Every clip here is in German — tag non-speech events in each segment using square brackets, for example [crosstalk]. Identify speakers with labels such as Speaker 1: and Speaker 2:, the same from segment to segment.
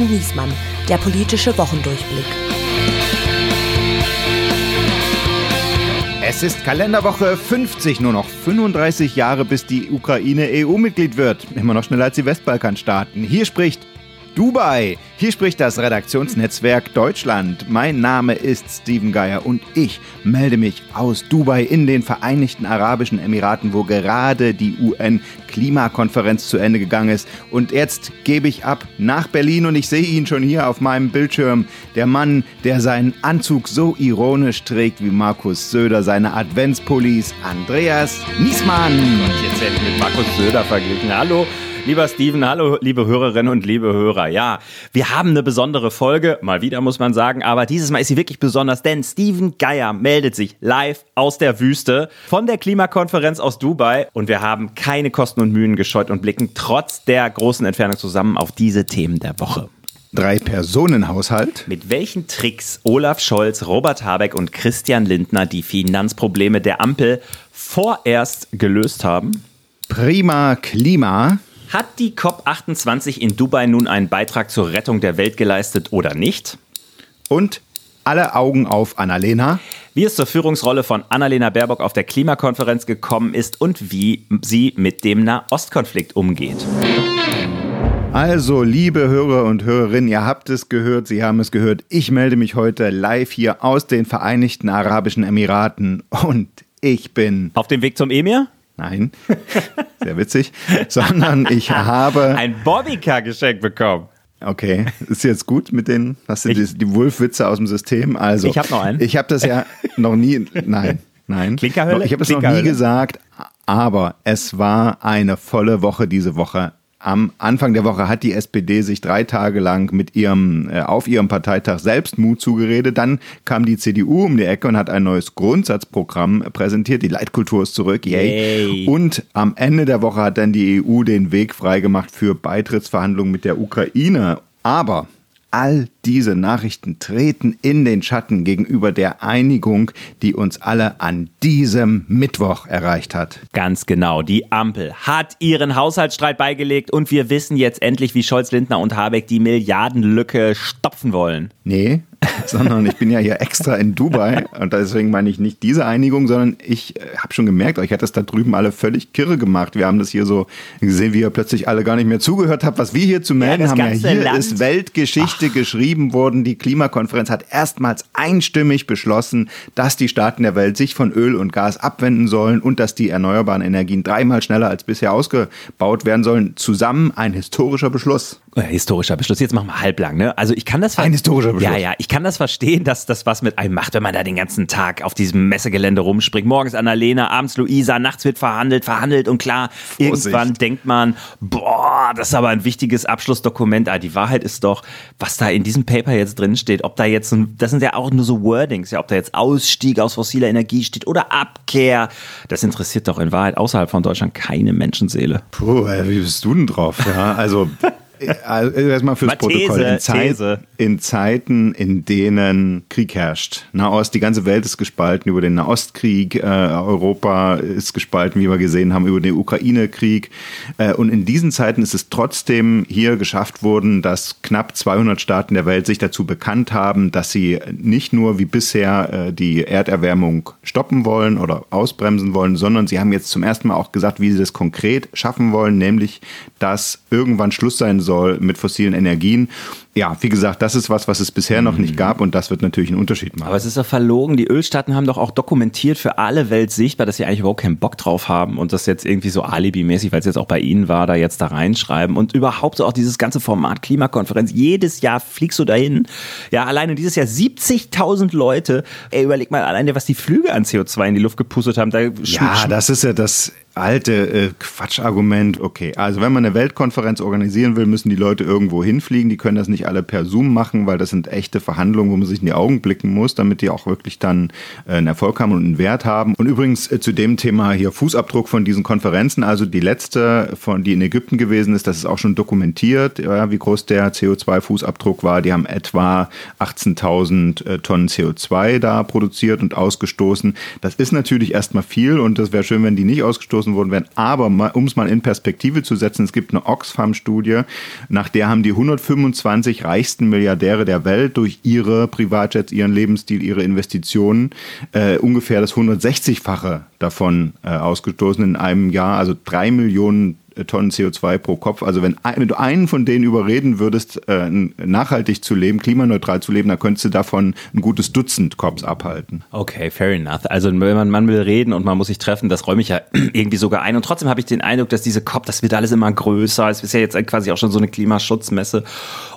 Speaker 1: und Niesmann, der politische Wochendurchblick.
Speaker 2: Es ist Kalenderwoche 50, nur noch 35 Jahre, bis die Ukraine EU-Mitglied wird. Immer noch schneller als die Westbalkanstaaten. Hier spricht Dubai. Hier spricht das Redaktionsnetzwerk Deutschland. Mein Name ist Steven Geier und ich melde mich aus Dubai in den Vereinigten Arabischen Emiraten, wo gerade die UN-Klimakonferenz zu Ende gegangen ist. Und jetzt gebe ich ab nach Berlin und ich sehe ihn schon hier auf meinem Bildschirm. Der Mann, der seinen Anzug so ironisch trägt wie Markus Söder seine Adventspullis, Andreas Niesmann.
Speaker 3: Und jetzt werde ich mit Markus Söder verglichen. Hallo. Lieber Steven, hallo, liebe Hörerinnen und liebe Hörer. Ja, wir haben eine besondere Folge, mal wieder muss man sagen, aber dieses Mal ist sie wirklich besonders, denn Steven Geier meldet sich live aus der Wüste von der Klimakonferenz aus Dubai und wir haben keine Kosten und Mühen gescheut und blicken trotz der großen Entfernung zusammen auf diese Themen der Woche.
Speaker 2: Drei-Personen-Haushalt.
Speaker 3: Mit welchen Tricks Olaf Scholz, Robert Habeck und Christian Lindner die Finanzprobleme der Ampel vorerst gelöst haben.
Speaker 2: Prima Klima.
Speaker 3: Hat die COP28 in Dubai nun einen Beitrag zur Rettung der Welt geleistet oder nicht?
Speaker 2: Und alle Augen auf Annalena.
Speaker 3: Wie es zur Führungsrolle von Annalena Baerbock auf der Klimakonferenz gekommen ist und wie sie mit dem Nahostkonflikt umgeht.
Speaker 2: Also, liebe Hörer und Hörerinnen, ihr habt es gehört, Sie haben es gehört. Ich melde mich heute live hier aus den Vereinigten Arabischen Emiraten und ich bin.
Speaker 3: Auf dem Weg zum Emir?
Speaker 2: Nein, [laughs] sehr witzig, sondern ich [laughs] habe.
Speaker 3: Ein Bobbycar geschenkt bekommen.
Speaker 2: Okay, ist jetzt gut mit den, hast du ich, die, die Wulf-Witze aus dem System? Also,
Speaker 3: ich habe noch einen.
Speaker 2: Ich habe das ja noch nie, nein, nein.
Speaker 3: Klinkerhölle?
Speaker 2: Ich habe es noch nie gesagt, aber es war eine volle Woche diese Woche. Am Anfang der Woche hat die SPD sich drei Tage lang mit ihrem, äh, auf ihrem Parteitag selbst Mut zugeredet. Dann kam die CDU um die Ecke und hat ein neues Grundsatzprogramm präsentiert. Die Leitkultur ist zurück. Yay. Yay. Und am Ende der Woche hat dann die EU den Weg freigemacht für Beitrittsverhandlungen mit der Ukraine. Aber all diese Nachrichten treten in den Schatten gegenüber der Einigung, die uns alle an diesem Mittwoch erreicht hat.
Speaker 3: Ganz genau. Die Ampel hat ihren Haushaltsstreit beigelegt und wir wissen jetzt endlich, wie Scholz, Lindner und Habeck die Milliardenlücke stopfen wollen.
Speaker 2: Nee, [laughs] sondern ich bin ja hier extra in Dubai und deswegen meine ich nicht diese Einigung, sondern ich äh, habe schon gemerkt, euch hat das da drüben alle völlig kirre gemacht. Wir haben das hier so gesehen, wie ihr plötzlich alle gar nicht mehr zugehört habt, was wir hier zu melden ja, haben. Ja, hier Land. ist Weltgeschichte Ach. geschrieben worden. Die Klimakonferenz hat erstmals einstimmig beschlossen, dass die Staaten der Welt sich von Öl und Gas abwenden sollen und dass die erneuerbaren Energien dreimal schneller als bisher ausgebaut werden sollen. Zusammen ein historischer Beschluss.
Speaker 3: Äh, historischer Beschluss. Jetzt machen wir halblang, ne? Also ich kann das
Speaker 2: ein historischer Beschluss.
Speaker 3: Ja, ja, ich kann das verstehen, dass das was mit einem macht, wenn man da den ganzen Tag auf diesem Messegelände rumspringt. Morgens Annalena, abends Luisa, nachts wird verhandelt, verhandelt und klar, Vorsicht. irgendwann denkt man, boah, das ist aber ein wichtiges Abschlussdokument. Aber ah, die Wahrheit ist doch, was da in diesem Paper jetzt drin steht, ob da jetzt, ein, das sind ja auch nur so Wordings, ja, ob da jetzt Ausstieg aus fossiler Energie steht oder Abkehr, das interessiert doch in Wahrheit außerhalb von Deutschland keine Menschenseele.
Speaker 2: Puh, wie bist du denn drauf? Ja, also [laughs] also erstmal fürs These, Protokoll. In, Zeit, in, Zeiten, in denen Krieg herrscht. Nahost, die ganze Welt ist gespalten über den Nahostkrieg. Äh, Europa ist gespalten, wie wir gesehen haben, über den Ukraine-Krieg. Äh, und in diesen Zeiten ist es trotzdem hier geschafft worden, dass knapp 200 Staaten der Welt sich dazu bekannt haben, dass sie nicht nur wie bisher äh, die Erderwärmung stoppen wollen oder ausbremsen wollen, sondern sie haben jetzt zum ersten Mal auch gesagt, wie sie das konkret schaffen wollen, nämlich, dass irgendwann Schluss sein soll, soll mit fossilen Energien ja, wie gesagt, das ist was, was es bisher noch nicht mhm. gab und das wird natürlich einen Unterschied machen.
Speaker 3: Aber es ist doch verlogen. Die Ölstaaten haben doch auch dokumentiert für alle Welt sichtbar, dass sie eigentlich überhaupt keinen Bock drauf haben und das jetzt irgendwie so alibimäßig, weil es jetzt auch bei ihnen war, da jetzt da reinschreiben und überhaupt so auch dieses ganze Format Klimakonferenz. Jedes Jahr fliegst du dahin. Ja, alleine dieses Jahr 70.000 Leute. Ey, überleg mal alleine, was die Flüge an CO2 in die Luft gepustet haben. Da
Speaker 2: ja, das ist ja das alte äh, Quatschargument. Okay, also wenn man eine Weltkonferenz organisieren will, müssen die Leute irgendwo hinfliegen. Die können das nicht alle per Zoom machen, weil das sind echte Verhandlungen, wo man sich in die Augen blicken muss, damit die auch wirklich dann äh, einen Erfolg haben und einen Wert haben. Und übrigens äh, zu dem Thema hier Fußabdruck von diesen Konferenzen, also die letzte, von die in Ägypten gewesen ist, das ist auch schon dokumentiert, ja, wie groß der CO2-Fußabdruck war. Die haben etwa 18.000 äh, Tonnen CO2 da produziert und ausgestoßen. Das ist natürlich erstmal viel und das wäre schön, wenn die nicht ausgestoßen ausgestoßen worden wären. Aber um es mal in Perspektive zu setzen, es gibt eine Oxfam-Studie, nach der haben die 125 reichsten Milliardäre der Welt durch ihre Privatjets, ihren Lebensstil, ihre Investitionen äh, ungefähr das 160-fache davon äh, ausgestoßen in einem Jahr, also drei Millionen Tonnen CO2 pro Kopf. Also wenn, wenn du einen von denen überreden würdest, äh, nachhaltig zu leben, klimaneutral zu leben, dann könntest du davon ein gutes Dutzend Cops abhalten.
Speaker 3: Okay, fair enough. Also wenn man, man will reden und man muss sich treffen, das räume ich ja [clears throat] irgendwie sogar ein. Und trotzdem habe ich den Eindruck, dass diese COP, das wird alles immer größer. Es ist ja jetzt quasi auch schon so eine Klimaschutzmesse.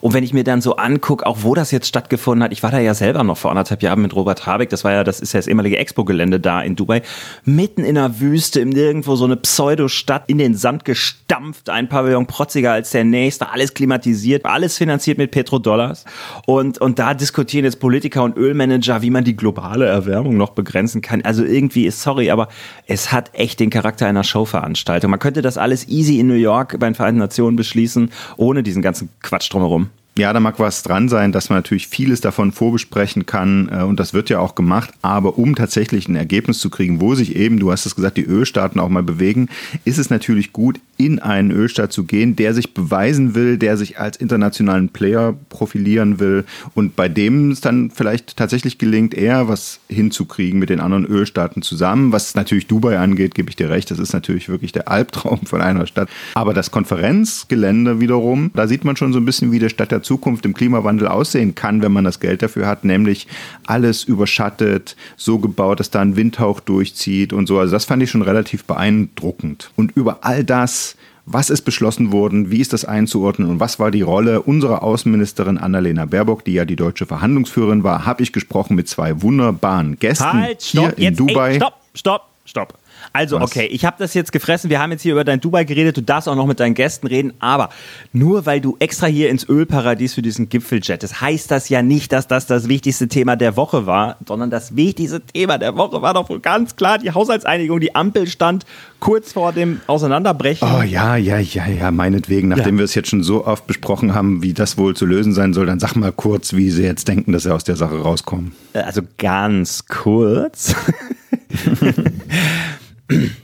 Speaker 3: Und wenn ich mir dann so angucke, auch wo das jetzt stattgefunden hat, ich war da ja selber noch vor anderthalb Jahren mit Robert Habeck, das war ja, das ist ja das ehemalige Expo-Gelände da in Dubai, mitten in der Wüste, im Nirgendwo so eine Pseudostadt in den Sand gesteckt stampft ein Pavillon protziger als der nächste, alles klimatisiert, alles finanziert mit Petrodollars. Und, und da diskutieren jetzt Politiker und Ölmanager, wie man die globale Erwärmung noch begrenzen kann. Also irgendwie ist, sorry, aber es hat echt den Charakter einer Showveranstaltung. Man könnte das alles easy in New York bei den Vereinten Nationen beschließen, ohne diesen ganzen Quatsch drumherum.
Speaker 2: Ja, da mag was dran sein, dass man natürlich vieles davon vorbesprechen kann äh, und das wird ja auch gemacht, aber um tatsächlich ein Ergebnis zu kriegen, wo sich eben, du hast es gesagt, die Ölstaaten auch mal bewegen, ist es natürlich gut, in einen Ölstaat zu gehen, der sich beweisen will, der sich als internationalen Player profilieren will und bei dem es dann vielleicht tatsächlich gelingt, eher was hinzukriegen mit den anderen Ölstaaten zusammen. Was natürlich Dubai angeht, gebe ich dir recht, das ist natürlich wirklich der Albtraum von einer Stadt. Aber das Konferenzgelände wiederum, da sieht man schon so ein bisschen, wie der Stadt der Zukunft im Klimawandel aussehen kann, wenn man das Geld dafür hat, nämlich alles überschattet, so gebaut, dass da ein Windhauch durchzieht und so. Also das fand ich schon relativ beeindruckend. Und über all das was ist beschlossen worden? Wie ist das einzuordnen? Und was war die Rolle unserer Außenministerin Annalena Baerbock, die ja die deutsche Verhandlungsführerin war? Habe ich gesprochen mit zwei wunderbaren Gästen
Speaker 3: halt, stopp, hier in jetzt, Dubai. Ey, stopp, stopp, stopp. Also, Was? okay, ich habe das jetzt gefressen. Wir haben jetzt hier über dein Dubai geredet. Du darfst auch noch mit deinen Gästen reden. Aber nur weil du extra hier ins Ölparadies für diesen Gipfel jettest, heißt das ja nicht, dass das das wichtigste Thema der Woche war, sondern das wichtigste Thema der Woche war doch wohl ganz klar die Haushaltseinigung. Die Ampel stand kurz vor dem Auseinanderbrechen.
Speaker 2: Oh ja, ja, ja, ja, meinetwegen. Nachdem ja. wir es jetzt schon so oft besprochen haben, wie das wohl zu lösen sein soll, dann sag mal kurz, wie Sie jetzt denken, dass Sie aus der Sache rauskommen.
Speaker 3: Also ganz kurz. [laughs] [laughs]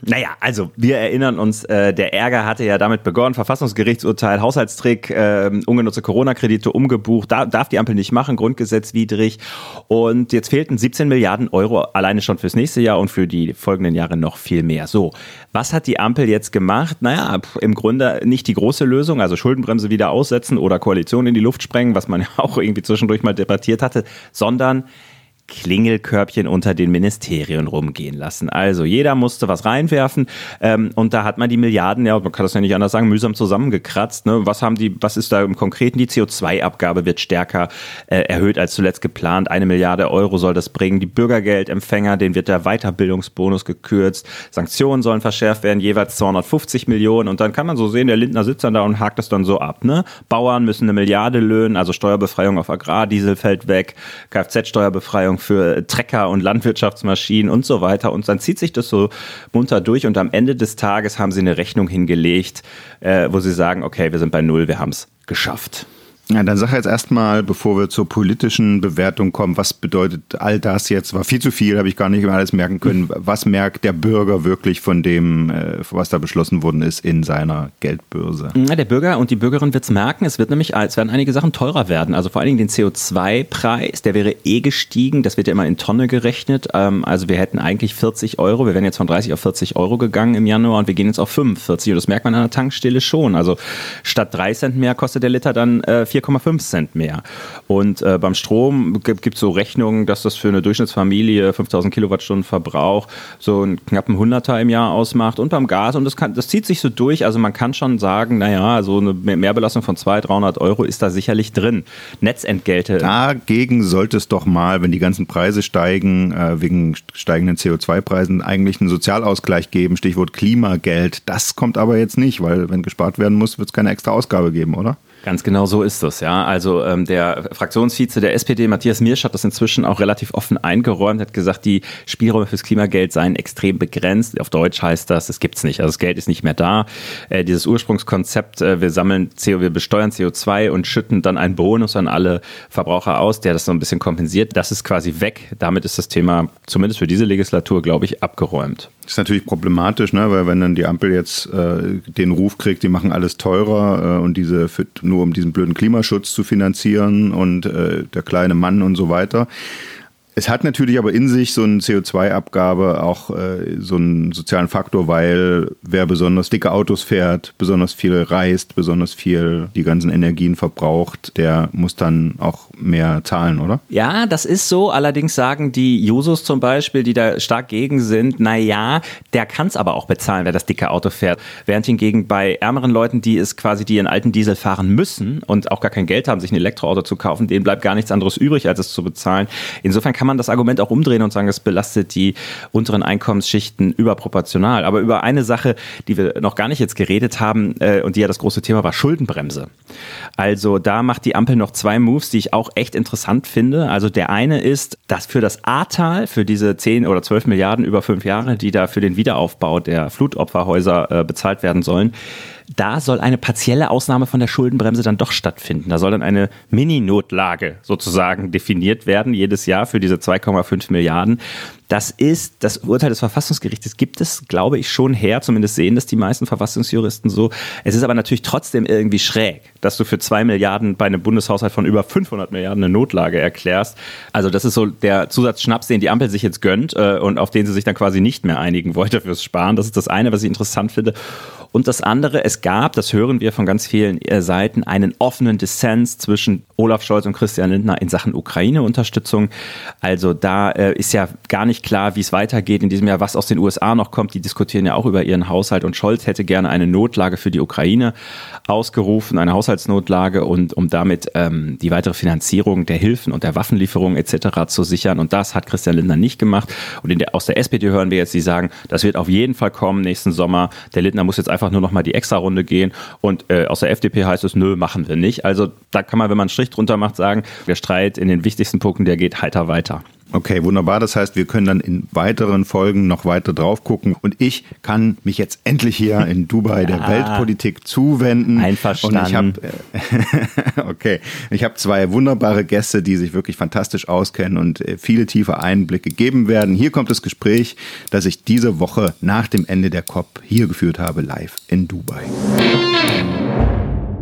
Speaker 3: Naja, also wir erinnern uns, äh, der Ärger hatte ja damit begonnen, Verfassungsgerichtsurteil, Haushaltstrick, äh, ungenutzte Corona-Kredite umgebucht, da, darf die Ampel nicht machen, grundgesetzwidrig. Und jetzt fehlten 17 Milliarden Euro alleine schon fürs nächste Jahr und für die folgenden Jahre noch viel mehr. So, was hat die Ampel jetzt gemacht? Naja, im Grunde nicht die große Lösung, also Schuldenbremse wieder aussetzen oder Koalition in die Luft sprengen, was man ja [laughs] auch irgendwie zwischendurch mal debattiert hatte, sondern Klingelkörbchen unter den Ministerien rumgehen lassen. Also jeder musste was reinwerfen ähm, und da hat man die Milliarden, ja, man kann das ja nicht anders sagen, mühsam zusammengekratzt. Ne? Was haben die, was ist da im Konkreten? Die CO2-Abgabe wird stärker äh, erhöht als zuletzt geplant. Eine Milliarde Euro soll das bringen. Die Bürgergeldempfänger, denen wird der Weiterbildungsbonus gekürzt. Sanktionen sollen verschärft werden, jeweils 250 Millionen. Und dann kann man so sehen, der Lindner sitzt dann da und hakt das dann so ab. Ne? Bauern müssen eine Milliarde löhnen, also Steuerbefreiung auf Agrardiesel fällt weg, Kfz-Steuerbefreiung für Trecker und Landwirtschaftsmaschinen und so weiter. Und dann zieht sich das so munter durch und am Ende des Tages haben sie eine Rechnung hingelegt, äh, wo sie sagen, okay, wir sind bei Null, wir haben es geschafft.
Speaker 2: Ja, dann sag jetzt erstmal, bevor wir zur politischen Bewertung kommen, was bedeutet all das jetzt? War viel zu viel, habe ich gar nicht mehr alles merken können. [laughs] Was merkt der Bürger wirklich von dem, äh, was da beschlossen worden ist in seiner Geldbörse?
Speaker 3: Ja, der Bürger und die Bürgerin wird es merken. Es wird nämlich, es werden einige Sachen teurer werden. Also vor allen Dingen den CO2-Preis, der wäre eh gestiegen. Das wird ja immer in Tonne gerechnet. Ähm, also wir hätten eigentlich 40 Euro. Wir wären jetzt von 30 auf 40 Euro gegangen im Januar und wir gehen jetzt auf 45. Und das merkt man an der Tankstelle schon. Also statt 3 Cent mehr kostet der Liter dann äh, 4 4,5 Cent mehr. Und äh, beim Strom gibt es so Rechnungen, dass das für eine Durchschnittsfamilie 5000 Kilowattstunden Verbrauch so einen knappen Hunderter im Jahr ausmacht. Und beim Gas, und das, kann, das zieht sich so durch, also man kann schon sagen, naja, so eine Mehrbelastung von 200, 300 Euro ist da sicherlich drin. Netzentgelte.
Speaker 2: Dagegen sollte es doch mal, wenn die ganzen Preise steigen, äh, wegen steigenden CO2-Preisen, eigentlich einen Sozialausgleich geben, Stichwort Klimageld. Das kommt aber jetzt nicht, weil wenn gespart werden muss, wird es keine extra Ausgabe geben, oder?
Speaker 3: Ganz genau so ist es, ja. Also ähm, der Fraktionsvize der SPD, Matthias Mirsch, hat das inzwischen auch relativ offen eingeräumt, hat gesagt, die Spielräume fürs Klimageld seien extrem begrenzt. Auf Deutsch heißt das, es gibt's nicht. Also das Geld ist nicht mehr da. Äh, dieses Ursprungskonzept, äh, wir sammeln CO, wir besteuern CO2 und schütten dann einen Bonus an alle Verbraucher aus, der das so ein bisschen kompensiert, das ist quasi weg. Damit ist das Thema zumindest für diese Legislatur, glaube ich, abgeräumt.
Speaker 4: Ist natürlich problematisch, ne? weil wenn dann die Ampel jetzt äh, den Ruf kriegt, die machen alles teurer äh, und diese für, nur um diesen blöden Klimaschutz zu finanzieren und äh, der kleine Mann und so weiter, es hat natürlich aber in sich so eine CO2-Abgabe auch äh, so einen sozialen Faktor, weil wer besonders dicke Autos fährt, besonders viel reist, besonders viel die ganzen Energien verbraucht, der muss dann auch mehr zahlen, oder?
Speaker 3: Ja, das ist so. Allerdings sagen die Jusos zum Beispiel, die da stark gegen sind, naja, der kann es aber auch bezahlen, wer das dicke Auto fährt. Während hingegen bei ärmeren Leuten, die es quasi, die ihren alten Diesel fahren müssen und auch gar kein Geld haben, sich ein Elektroauto zu kaufen, denen bleibt gar nichts anderes übrig, als es zu bezahlen. Insofern kann man das Argument auch umdrehen und sagen, es belastet die unteren Einkommensschichten überproportional. Aber über eine Sache, die wir noch gar nicht jetzt geredet haben äh, und die ja das große Thema war, Schuldenbremse. Also da macht die Ampel noch zwei Moves, die ich auch echt interessant finde. Also der eine ist, dass für das Ahrtal, für diese 10 oder 12 Milliarden über fünf Jahre, die da für den Wiederaufbau der Flutopferhäuser äh, bezahlt werden sollen, da soll eine partielle Ausnahme von der Schuldenbremse dann doch stattfinden. Da soll dann eine Mini-Notlage sozusagen definiert werden, jedes Jahr für diese 2,5 Milliarden. Das ist, das Urteil des Verfassungsgerichtes gibt es, glaube ich, schon her. Zumindest sehen das die meisten Verfassungsjuristen so. Es ist aber natürlich trotzdem irgendwie schräg, dass du für zwei Milliarden bei einem Bundeshaushalt von über 500 Milliarden eine Notlage erklärst. Also das ist so der Zusatzschnaps, den die Ampel sich jetzt gönnt äh, und auf den sie sich dann quasi nicht mehr einigen wollte fürs Sparen. Das ist das eine, was ich interessant finde. Und das andere, es gab, das hören wir von ganz vielen äh, Seiten, einen offenen Dissens zwischen Olaf Scholz und Christian Lindner in Sachen Ukraine-Unterstützung. Also da äh, ist ja gar nicht klar, wie es weitergeht in diesem Jahr, was aus den USA noch kommt. Die diskutieren ja auch über ihren Haushalt und Scholz hätte gerne eine Notlage für die Ukraine ausgerufen, eine Haushaltsnotlage und um damit ähm, die weitere Finanzierung der Hilfen und der Waffenlieferungen etc. zu sichern. Und das hat Christian Lindner nicht gemacht. Und der, aus der SPD hören wir jetzt, die sagen, das wird auf jeden Fall kommen nächsten Sommer. Der Lindner muss jetzt einfach einfach nur noch mal die Extra-Runde gehen. Und äh, aus der FDP heißt es, nö, machen wir nicht. Also da kann man, wenn man einen Strich drunter macht, sagen, der Streit in den wichtigsten Punkten, der geht heiter weiter.
Speaker 4: Okay, wunderbar. Das heißt, wir können dann in weiteren Folgen noch weiter drauf gucken. Und ich kann mich jetzt endlich hier [laughs] in Dubai der Weltpolitik zuwenden.
Speaker 3: Einverstanden.
Speaker 4: Und ich habe, äh, [laughs] okay, ich habe zwei wunderbare Gäste, die sich wirklich fantastisch auskennen und äh, viele tiefe Einblicke geben werden. Hier kommt das Gespräch, das ich diese Woche nach dem Ende der COP hier geführt habe, live in Dubai.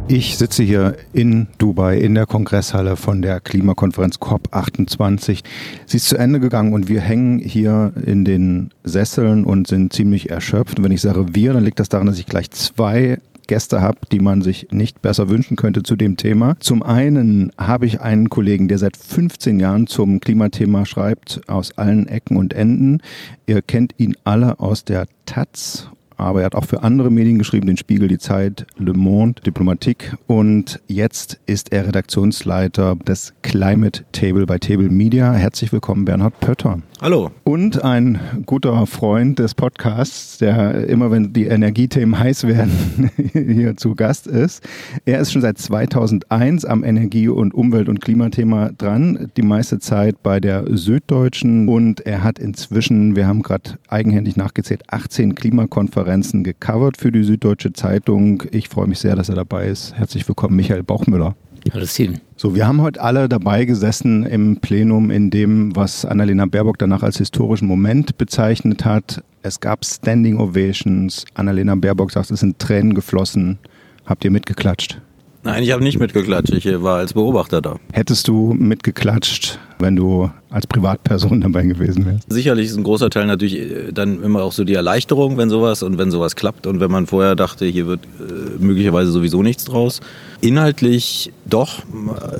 Speaker 4: Ich sitze hier in Dubai in der Kongresshalle von der Klimakonferenz COP28. Sie ist zu Ende gegangen und wir hängen hier in den Sesseln und sind ziemlich erschöpft. Und wenn ich sage wir, dann liegt das daran, dass ich gleich zwei Gäste habe, die man sich nicht besser wünschen könnte zu dem Thema. Zum einen habe ich einen Kollegen, der seit 15 Jahren zum Klimathema schreibt, aus allen Ecken und Enden. Ihr kennt ihn alle aus der Taz aber er hat auch für andere Medien geschrieben, den Spiegel, die Zeit, Le Monde, Diplomatik und jetzt ist er Redaktionsleiter des Climate Table bei Table Media. Herzlich willkommen, Bernhard Pötter.
Speaker 5: Hallo.
Speaker 4: Und ein guter Freund des Podcasts, der immer, wenn die Energiethemen heiß werden, [laughs] hier zu Gast ist. Er ist schon seit 2001 am Energie- und Umwelt- und Klimathema dran, die meiste Zeit bei der Süddeutschen und er hat inzwischen, wir haben gerade eigenhändig nachgezählt, 18 Klimakonferenzen gecovert für die Süddeutsche Zeitung. Ich freue mich sehr, dass er dabei ist. Herzlich willkommen, Michael Bauchmüller.
Speaker 5: Hallo Steven.
Speaker 4: So, wir haben heute alle dabei gesessen im Plenum in dem, was Annalena Baerbock danach als historischen Moment bezeichnet hat. Es gab Standing Ovations. Annalena Baerbock sagt, es sind Tränen geflossen. Habt ihr mitgeklatscht?
Speaker 5: Nein, ich habe nicht mitgeklatscht. Ich war als Beobachter da.
Speaker 4: Hättest du mitgeklatscht, wenn du als Privatperson [laughs] dabei gewesen wärst?
Speaker 5: Sicherlich ist ein großer Teil natürlich äh, dann immer auch so die Erleichterung, wenn sowas und wenn sowas klappt und wenn man vorher dachte, hier wird äh, möglicherweise sowieso nichts draus. Inhaltlich doch.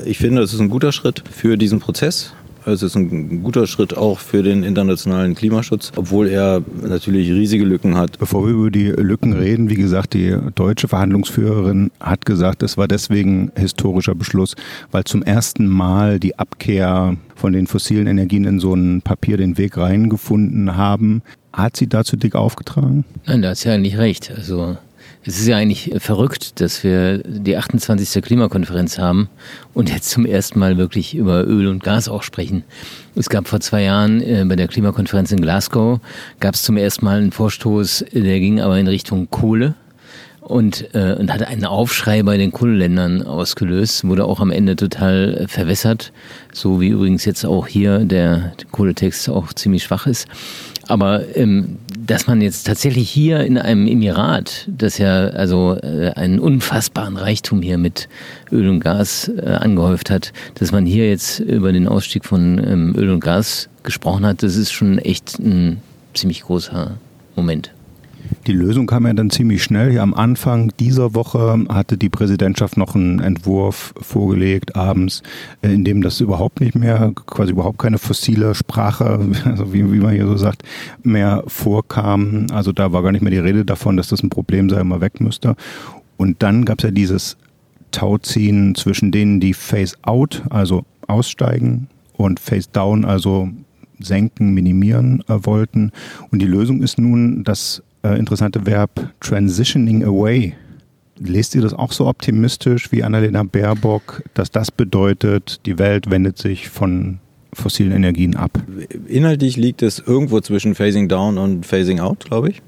Speaker 5: Ich finde, es ist ein guter Schritt für diesen Prozess. Es ist ein guter Schritt auch für den internationalen Klimaschutz, obwohl er natürlich riesige Lücken hat.
Speaker 4: Bevor wir über die Lücken reden, wie gesagt, die deutsche Verhandlungsführerin hat gesagt, es war deswegen historischer Beschluss, weil zum ersten Mal die Abkehr von den fossilen Energien in so ein Papier den Weg reingefunden haben. Hat sie dazu dick aufgetragen?
Speaker 6: Nein, da hat sie eigentlich recht. Also es ist ja eigentlich verrückt, dass wir die 28. Klimakonferenz haben und jetzt zum ersten Mal wirklich über Öl und Gas auch sprechen. Es gab vor zwei Jahren äh, bei der Klimakonferenz in Glasgow, gab es zum ersten Mal einen Vorstoß, der ging aber in Richtung Kohle. Und, äh, und hat einen Aufschrei bei den Kohleländern ausgelöst, wurde auch am Ende total verwässert, so wie übrigens jetzt auch hier der Kohletext auch ziemlich schwach ist. Aber ähm, dass man jetzt tatsächlich hier in einem Emirat, das ja also äh, einen unfassbaren Reichtum hier mit Öl und Gas äh, angehäuft hat, dass man hier jetzt über den Ausstieg von ähm, Öl und Gas gesprochen hat, das ist schon echt ein ziemlich großer Moment.
Speaker 4: Die Lösung kam ja dann ziemlich schnell. Am Anfang dieser Woche hatte die Präsidentschaft noch einen Entwurf vorgelegt, abends, äh, in dem das überhaupt nicht mehr, quasi überhaupt keine fossile Sprache, [laughs] also wie, wie man hier so sagt, mehr vorkam. Also da war gar nicht mehr die Rede davon, dass das ein Problem sei, immer weg müsste. Und dann gab es ja dieses Tauziehen zwischen denen, die Phase Out, also aussteigen, und Phase Down, also senken, minimieren äh, wollten. Und die Lösung ist nun, dass äh, interessante Verb transitioning away. Lest ihr das auch so optimistisch wie Annalena Baerbock, dass das bedeutet, die Welt wendet sich von fossilen Energien ab?
Speaker 5: Inhaltlich liegt es irgendwo zwischen Phasing Down und Phasing Out, glaube ich.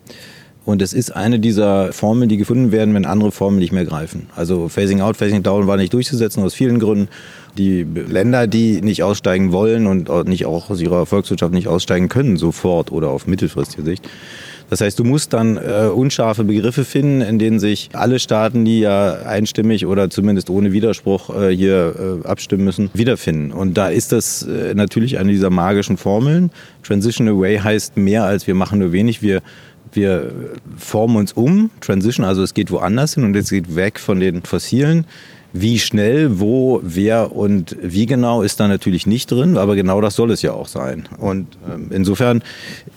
Speaker 5: Und es ist eine dieser Formeln, die gefunden werden, wenn andere Formeln nicht mehr greifen. Also Phasing Out, Phasing Down war nicht durchzusetzen aus vielen Gründen. Die Länder, die nicht aussteigen wollen und nicht auch aus ihrer Volkswirtschaft nicht aussteigen können, sofort oder auf mittelfristige Sicht, das heißt, du musst dann äh, unscharfe Begriffe finden, in denen sich alle Staaten, die ja einstimmig oder zumindest ohne Widerspruch äh, hier äh, abstimmen müssen, wiederfinden. Und da ist das äh, natürlich eine dieser magischen Formeln. Transition Away heißt mehr als wir machen nur wenig, wir wir formen uns um, Transition, also es geht woanders hin und es geht weg von den fossilen. Wie schnell, wo, wer und wie genau ist da natürlich nicht drin, aber genau das soll es ja auch sein. Und ähm, insofern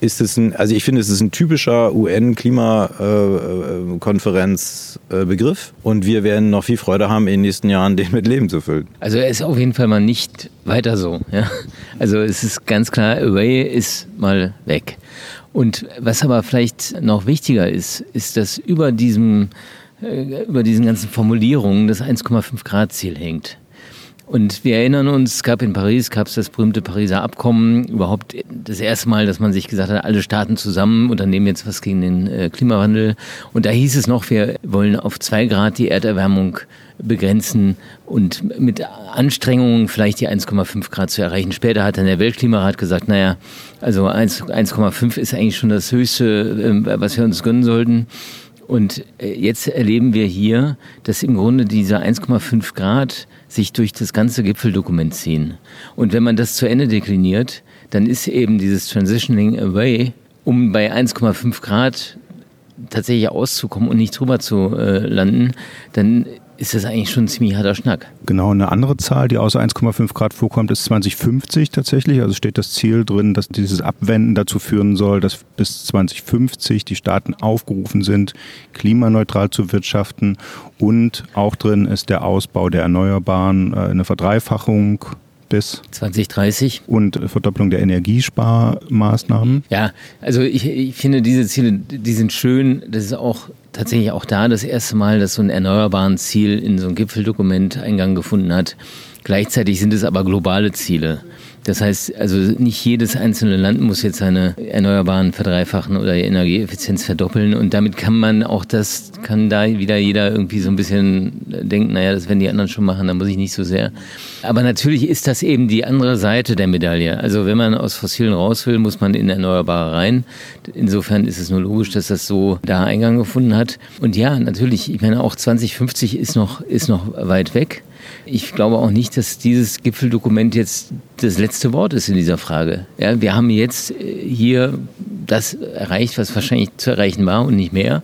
Speaker 5: ist es ein, also ich finde, es ist ein typischer UN-Klimakonferenz-Begriff äh, und wir werden noch viel Freude haben, in den nächsten Jahren den mit Leben zu füllen.
Speaker 6: Also er ist auf jeden Fall mal nicht weiter so. Ja? Also es ist ganz klar, Away ist mal weg. Und was aber vielleicht noch wichtiger ist, ist, dass über diesem äh, über diesen ganzen Formulierungen das 1,5 Grad Ziel hängt. Und wir erinnern uns, es gab in Paris, gab es das berühmte Pariser Abkommen, überhaupt das erste Mal, dass man sich gesagt hat, alle Staaten zusammen unternehmen jetzt was gegen den äh, Klimawandel. Und da hieß es noch, wir wollen auf zwei Grad die Erderwärmung begrenzen und mit Anstrengungen vielleicht die 1,5 Grad zu erreichen. Später hat dann der Weltklimarat gesagt, naja, also 1,5 ist eigentlich schon das Höchste, ähm, was wir uns gönnen sollten. Und äh, jetzt erleben wir hier, dass im Grunde diese 1,5 Grad sich durch das ganze Gipfeldokument ziehen. Und wenn man das zu Ende dekliniert, dann ist eben dieses Transitioning Away, um bei 1,5 Grad tatsächlich auszukommen und nicht drüber zu äh, landen, dann ist das eigentlich schon ein ziemlich harter Schnack.
Speaker 4: Genau, eine andere Zahl, die außer 1,5 Grad vorkommt, ist 2050 tatsächlich. Also steht das Ziel drin, dass dieses Abwenden dazu führen soll, dass bis 2050 die Staaten aufgerufen sind, klimaneutral zu wirtschaften. Und auch drin ist der Ausbau der Erneuerbaren, äh, eine Verdreifachung bis
Speaker 6: 2030
Speaker 4: und Verdopplung der Energiesparmaßnahmen.
Speaker 6: Ja, also ich, ich finde diese Ziele, die sind schön. Das ist auch tatsächlich auch da das erste Mal, dass so ein erneuerbaren Ziel in so ein Gipfeldokument Eingang gefunden hat. Gleichzeitig sind es aber globale Ziele. Das heißt, also nicht jedes einzelne Land muss jetzt seine Erneuerbaren verdreifachen oder die Energieeffizienz verdoppeln. Und damit kann man auch das, kann da wieder jeder irgendwie so ein bisschen denken, naja, das werden die anderen schon machen, da muss ich nicht so sehr. Aber natürlich ist das eben die andere Seite der Medaille. Also wenn man aus Fossilen raus will, muss man in Erneuerbare rein. Insofern ist es nur logisch, dass das so da Eingang gefunden hat. Und ja, natürlich, ich meine, auch 2050 ist noch, ist noch weit weg. Ich glaube auch nicht, dass dieses Gipfeldokument jetzt das letzte Wort ist in dieser Frage. Ja, wir haben jetzt äh, hier das erreicht, was wahrscheinlich zu erreichen war und nicht mehr.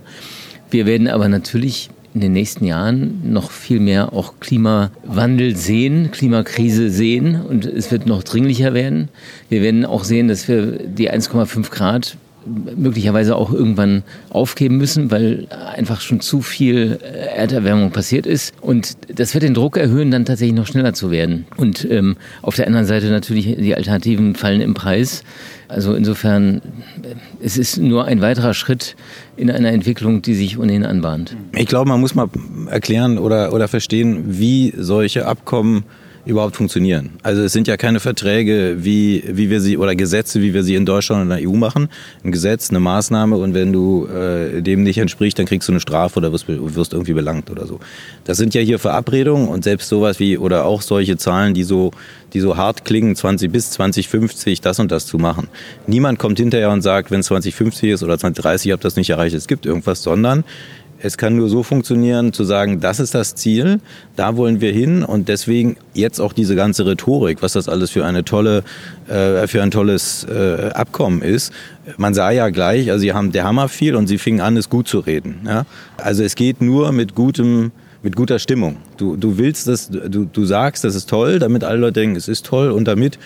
Speaker 6: Wir werden aber natürlich in den nächsten Jahren noch viel mehr auch Klimawandel sehen, Klimakrise sehen und es wird noch dringlicher werden. Wir werden auch sehen, dass wir die 1,5 Grad möglicherweise auch irgendwann aufgeben müssen, weil einfach schon zu viel äh, Erderwärmung passiert ist. Und das wird den Druck erhöhen, dann tatsächlich noch schneller zu werden. Und ähm, auf der anderen Seite natürlich, die Alternativen fallen im Preis. Also insofern, äh, es ist nur ein weiterer Schritt in einer Entwicklung, die sich ohnehin anbahnt.
Speaker 5: Ich glaube, man muss mal erklären oder, oder verstehen, wie solche Abkommen überhaupt funktionieren. Also es sind ja keine Verträge, wie, wie wir sie oder Gesetze, wie wir sie in Deutschland und der EU machen. Ein Gesetz, eine Maßnahme und wenn du äh, dem nicht entsprichst, dann kriegst du eine Strafe oder wirst, wirst irgendwie belangt oder so. Das sind ja hier Verabredungen und selbst sowas wie oder auch solche Zahlen, die so, die so hart klingen, 20 bis 2050 das und das zu machen. Niemand kommt hinterher und sagt, wenn es 2050 ist oder 2030, habt das nicht erreicht, es gibt irgendwas, sondern es kann nur so funktionieren, zu sagen, das ist das Ziel, da wollen wir hin und deswegen jetzt auch diese ganze Rhetorik, was das alles für eine tolle, äh, für ein tolles äh, Abkommen ist. Man sah ja gleich, also sie haben der Hammer viel und sie fingen an, es gut zu reden. Ja? Also es geht nur mit gutem mit guter Stimmung. Du, du willst das, du, du sagst, das ist toll, damit alle Leute denken, es ist toll und damit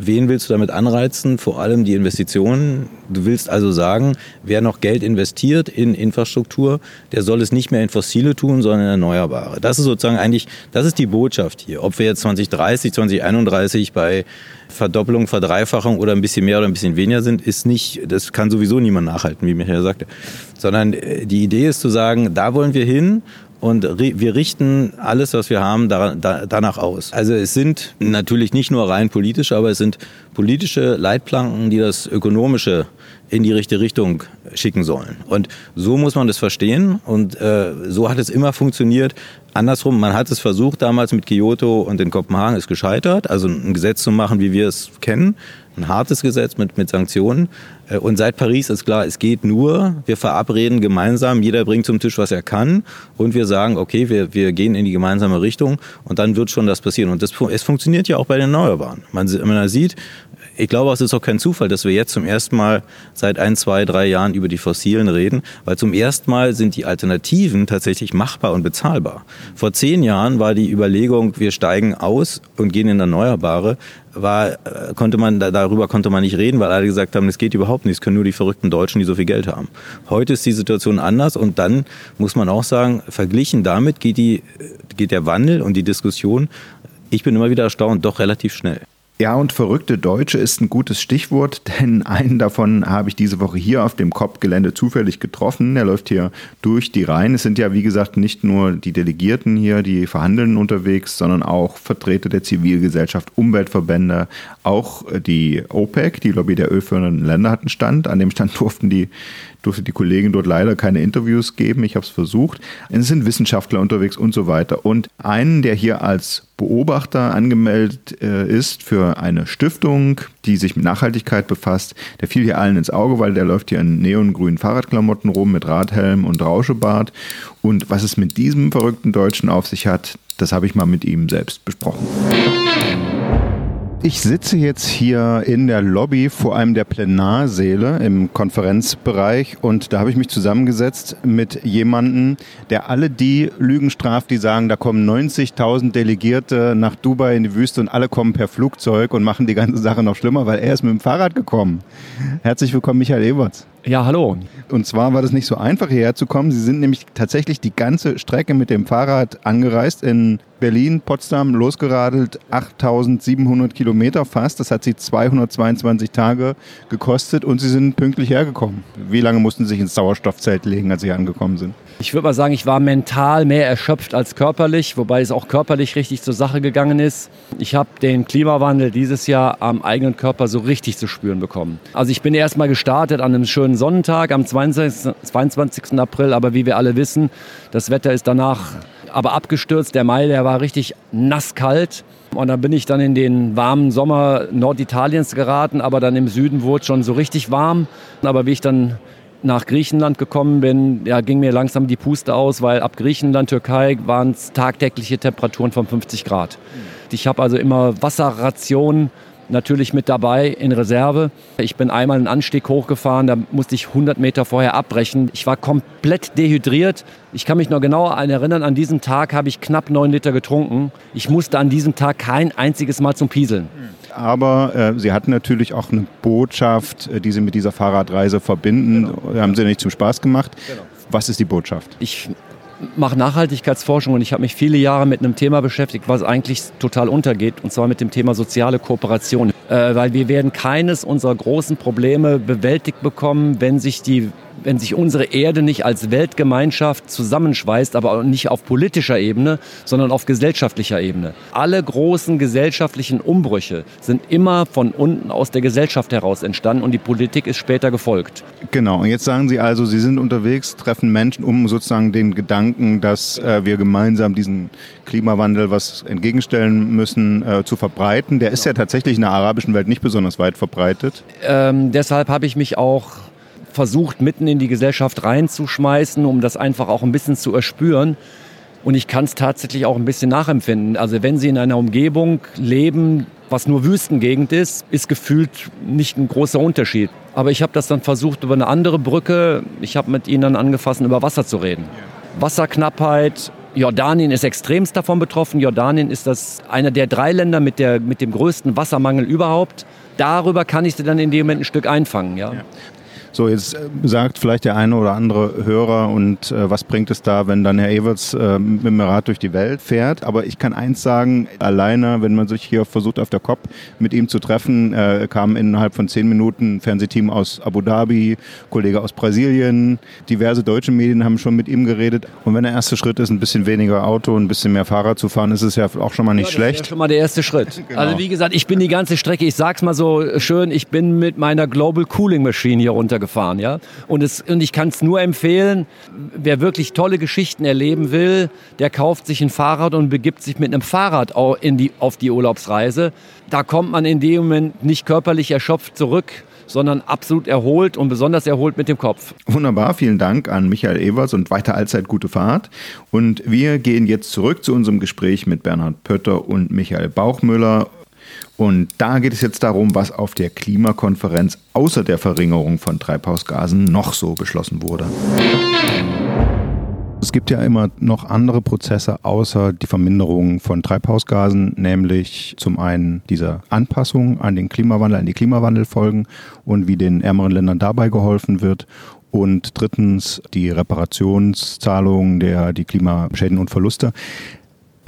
Speaker 5: Wen willst du damit anreizen? Vor allem die Investitionen. Du willst also sagen, wer noch Geld investiert in Infrastruktur, der soll es nicht mehr in fossile tun, sondern in erneuerbare. Das ist sozusagen eigentlich, das ist die Botschaft hier. Ob wir jetzt 2030, 2031 bei Verdoppelung, Verdreifachung oder ein bisschen mehr oder ein bisschen weniger sind, ist nicht, das kann sowieso niemand nachhalten, wie Michael sagte. Sondern äh, die Idee ist zu sagen, da wollen wir hin und wir richten alles, was wir haben, danach aus. Also es sind natürlich nicht nur rein politische, aber es sind politische Leitplanken, die das Ökonomische in die richtige Richtung schicken sollen. Und so muss man das verstehen und äh, so hat es immer funktioniert. Andersrum, man hat es versucht damals mit Kyoto und in Kopenhagen, ist gescheitert, also ein Gesetz zu machen, wie wir es kennen, ein hartes Gesetz mit, mit Sanktionen. Äh, und seit Paris ist klar, es geht nur, wir verabreden gemeinsam, jeder bringt zum Tisch, was er kann und wir sagen, okay, wir, wir gehen in die gemeinsame Richtung und dann wird schon das passieren. Und das, es funktioniert ja auch bei den Erneuerbaren. Man, man sieht, ich glaube, es ist auch kein Zufall, dass wir jetzt zum ersten Mal seit ein, zwei, drei Jahren über die Fossilen reden, weil zum ersten Mal sind die Alternativen tatsächlich machbar und bezahlbar. Vor zehn Jahren war die Überlegung, wir steigen aus und gehen in Erneuerbare, war, äh, konnte man, darüber konnte man nicht reden, weil alle gesagt haben, es geht überhaupt nicht, es können nur die verrückten Deutschen, die so viel Geld haben. Heute ist die Situation anders und dann muss man auch sagen, verglichen damit geht, die, geht der Wandel und die Diskussion, ich bin immer wieder erstaunt, doch relativ schnell.
Speaker 2: Ja, und verrückte Deutsche ist ein gutes Stichwort, [laughs] denn einen davon habe ich diese Woche hier auf dem COP-Gelände zufällig getroffen. Er läuft hier durch die Reihen. Es sind ja, wie gesagt, nicht nur die Delegierten hier, die verhandeln unterwegs, sondern auch Vertreter der Zivilgesellschaft, Umweltverbände, auch die OPEC, die Lobby der ölfördernden Länder, hatten Stand. An dem Stand [laughs] durften die durfte die Kollegen dort leider keine Interviews geben. Ich habe es versucht. Es sind Wissenschaftler unterwegs und so weiter. Und einen, der hier als Beobachter angemeldet äh, ist für eine Stiftung, die sich mit Nachhaltigkeit befasst, der fiel hier allen ins Auge, weil der läuft hier in neongrünen Fahrradklamotten rum mit Radhelm und Rauschebart. Und was es mit diesem verrückten Deutschen auf sich hat, das habe ich mal mit ihm selbst besprochen. Ich sitze jetzt hier in der Lobby vor einem der Plenarsäle im Konferenzbereich und da habe ich mich zusammengesetzt mit jemandem, der alle die Lügen straft, die sagen, da kommen 90.000 Delegierte nach Dubai in die Wüste und alle kommen per Flugzeug und machen die ganze Sache noch schlimmer, weil er ist mit dem Fahrrad gekommen. Herzlich willkommen, Michael Eberts.
Speaker 7: Ja, hallo.
Speaker 2: Und zwar war das nicht so einfach hierher zu kommen. Sie sind nämlich tatsächlich die ganze Strecke mit dem Fahrrad angereist in Berlin, Potsdam losgeradelt, 8700 Kilometer fast. Das hat sie 222 Tage gekostet und sie sind pünktlich hergekommen. Wie lange mussten sie sich ins Sauerstoffzelt legen, als sie angekommen sind?
Speaker 7: Ich würde mal sagen, ich war mental mehr erschöpft als körperlich, wobei es auch körperlich richtig zur Sache gegangen ist. Ich habe den Klimawandel dieses Jahr am eigenen Körper so richtig zu spüren bekommen. Also ich bin erst mal gestartet an einem schönen Sonnentag am 22. 22. April, aber wie wir alle wissen, das Wetter ist danach aber abgestürzt. Der Mai, der war richtig nasskalt. Und dann bin ich dann in den warmen Sommer Norditaliens geraten, aber dann im Süden wurde es schon so richtig warm. Aber wie ich dann nach Griechenland gekommen bin, ja, ging mir langsam die Puste aus, weil ab Griechenland, Türkei waren es tagtägliche Temperaturen von 50 Grad. Ich habe also immer Wasserrationen natürlich mit dabei in Reserve. Ich bin einmal einen Anstieg hochgefahren, da musste ich 100 Meter vorher abbrechen. Ich war komplett dehydriert. Ich kann mich noch genau erinnern, an diesem Tag habe ich knapp 9 Liter getrunken. Ich musste an diesem Tag kein einziges Mal zum Pieseln.
Speaker 2: Aber äh, Sie hatten natürlich auch eine Botschaft, äh, die Sie mit dieser Fahrradreise verbinden. Genau. Haben Sie nicht zum Spaß gemacht. Genau. Was ist die Botschaft?
Speaker 7: Ich mache Nachhaltigkeitsforschung und ich habe mich viele Jahre mit einem Thema beschäftigt, was eigentlich total untergeht, und zwar mit dem Thema soziale Kooperation. Äh, weil wir werden keines unserer großen Probleme bewältigt bekommen, wenn sich die wenn sich unsere Erde nicht als Weltgemeinschaft zusammenschweißt, aber nicht auf politischer Ebene, sondern auf gesellschaftlicher Ebene. Alle großen gesellschaftlichen Umbrüche sind immer von unten aus der Gesellschaft heraus entstanden und die Politik ist später gefolgt.
Speaker 4: Genau, und jetzt sagen Sie also, Sie sind unterwegs, treffen Menschen, um sozusagen den Gedanken, dass äh, wir gemeinsam diesen Klimawandel was entgegenstellen müssen, äh, zu verbreiten. Der ist ja tatsächlich in der arabischen Welt nicht besonders weit verbreitet.
Speaker 7: Ähm, deshalb habe ich mich auch versucht, mitten in die Gesellschaft reinzuschmeißen, um das einfach auch ein bisschen zu erspüren. Und ich kann es tatsächlich auch ein bisschen nachempfinden. Also wenn Sie in einer Umgebung leben, was nur Wüstengegend ist, ist gefühlt nicht ein großer Unterschied. Aber ich habe das dann versucht über eine andere Brücke. Ich habe mit ihnen dann angefangen, über Wasser zu reden. Wasserknappheit. Jordanien ist extremst davon betroffen. Jordanien ist das einer der drei Länder mit, der, mit dem größten Wassermangel überhaupt. Darüber kann ich sie dann in dem Moment ein Stück einfangen. Ja. ja.
Speaker 4: So, jetzt äh, sagt vielleicht der eine oder andere Hörer, und äh, was bringt es da, wenn dann Herr Everts äh, mit dem Rad durch die Welt fährt? Aber ich kann eins sagen, alleine, wenn man sich hier versucht, auf der COP mit ihm zu treffen, äh, kam innerhalb von zehn Minuten ein Fernsehteam aus Abu Dhabi, Kollege aus Brasilien, diverse deutsche Medien haben schon mit ihm geredet. Und wenn der erste Schritt ist, ein bisschen weniger Auto, ein bisschen mehr Fahrrad zu fahren, ist es ja auch schon mal nicht
Speaker 7: ja,
Speaker 4: schlecht.
Speaker 7: Das ist ja schon mal der erste Schritt. genau. Also wie gesagt, ich bin die ganze Strecke, ich sag's mal so schön, ich bin mit meiner Global Cooling Machine hier runtergefahren gefahren. Ja? Und, es, und ich kann es nur empfehlen, wer wirklich tolle Geschichten erleben will, der kauft sich ein Fahrrad und begibt sich mit einem Fahrrad in die, auf die Urlaubsreise. Da kommt man in dem Moment nicht körperlich erschöpft zurück, sondern absolut erholt und besonders erholt mit dem Kopf.
Speaker 4: Wunderbar, vielen Dank an Michael Evers und weiter allzeit gute Fahrt. Und wir gehen jetzt zurück zu unserem Gespräch mit Bernhard Pötter und Michael Bauchmüller und da geht es jetzt darum, was auf der Klimakonferenz außer der Verringerung von Treibhausgasen noch so beschlossen wurde. Es gibt ja immer noch andere Prozesse außer die Verminderung von Treibhausgasen, nämlich zum einen diese Anpassung an den Klimawandel, an die Klimawandelfolgen und wie den ärmeren Ländern dabei geholfen wird und drittens die Reparationszahlungen der die Klimaschäden und Verluste.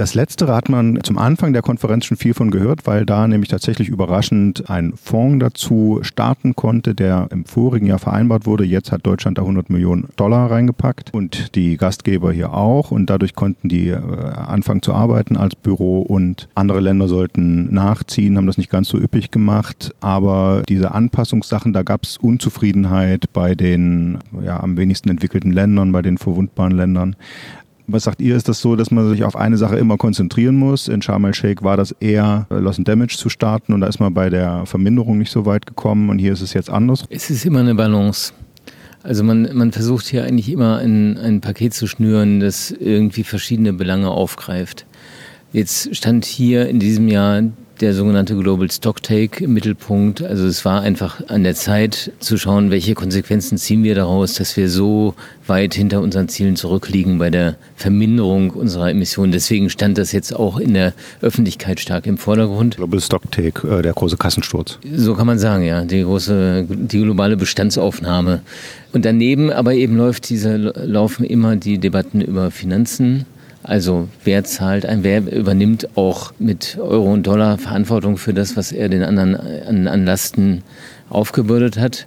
Speaker 4: Das Letztere hat man zum Anfang der Konferenz schon viel von gehört, weil da nämlich tatsächlich überraschend ein Fonds dazu starten konnte, der im vorigen Jahr vereinbart wurde. Jetzt hat Deutschland da 100 Millionen Dollar reingepackt und die Gastgeber hier auch. Und dadurch konnten die äh, anfangen zu arbeiten als Büro und andere Länder sollten nachziehen, haben das nicht ganz so üppig gemacht. Aber diese Anpassungssachen, da gab es Unzufriedenheit bei den ja, am wenigsten entwickelten Ländern, bei den verwundbaren Ländern. Was sagt ihr? Ist das so, dass man sich auf eine Sache immer konzentrieren muss? In Sharm el-Sheikh war das eher äh, Loss and Damage zu starten und da ist man bei der Verminderung nicht so weit gekommen und hier ist es jetzt anders?
Speaker 6: Es ist immer eine Balance. Also man, man versucht hier eigentlich immer ein, ein Paket zu schnüren, das irgendwie verschiedene Belange aufgreift. Jetzt stand hier in diesem Jahr der sogenannte Global Stocktake im Mittelpunkt. Also es war einfach an der Zeit zu schauen, welche Konsequenzen ziehen wir daraus, dass wir so weit hinter unseren Zielen zurückliegen bei der Verminderung unserer Emissionen. Deswegen stand das jetzt auch in der Öffentlichkeit stark im Vordergrund.
Speaker 4: Global Stocktake, äh, der große Kassensturz.
Speaker 6: So kann man sagen, ja, die große, die globale Bestandsaufnahme. Und daneben aber eben läuft diese, laufen immer die Debatten über Finanzen also wer zahlt ein, wer übernimmt auch mit Euro und Dollar Verantwortung für das, was er den anderen an, an Lasten aufgebürdet hat.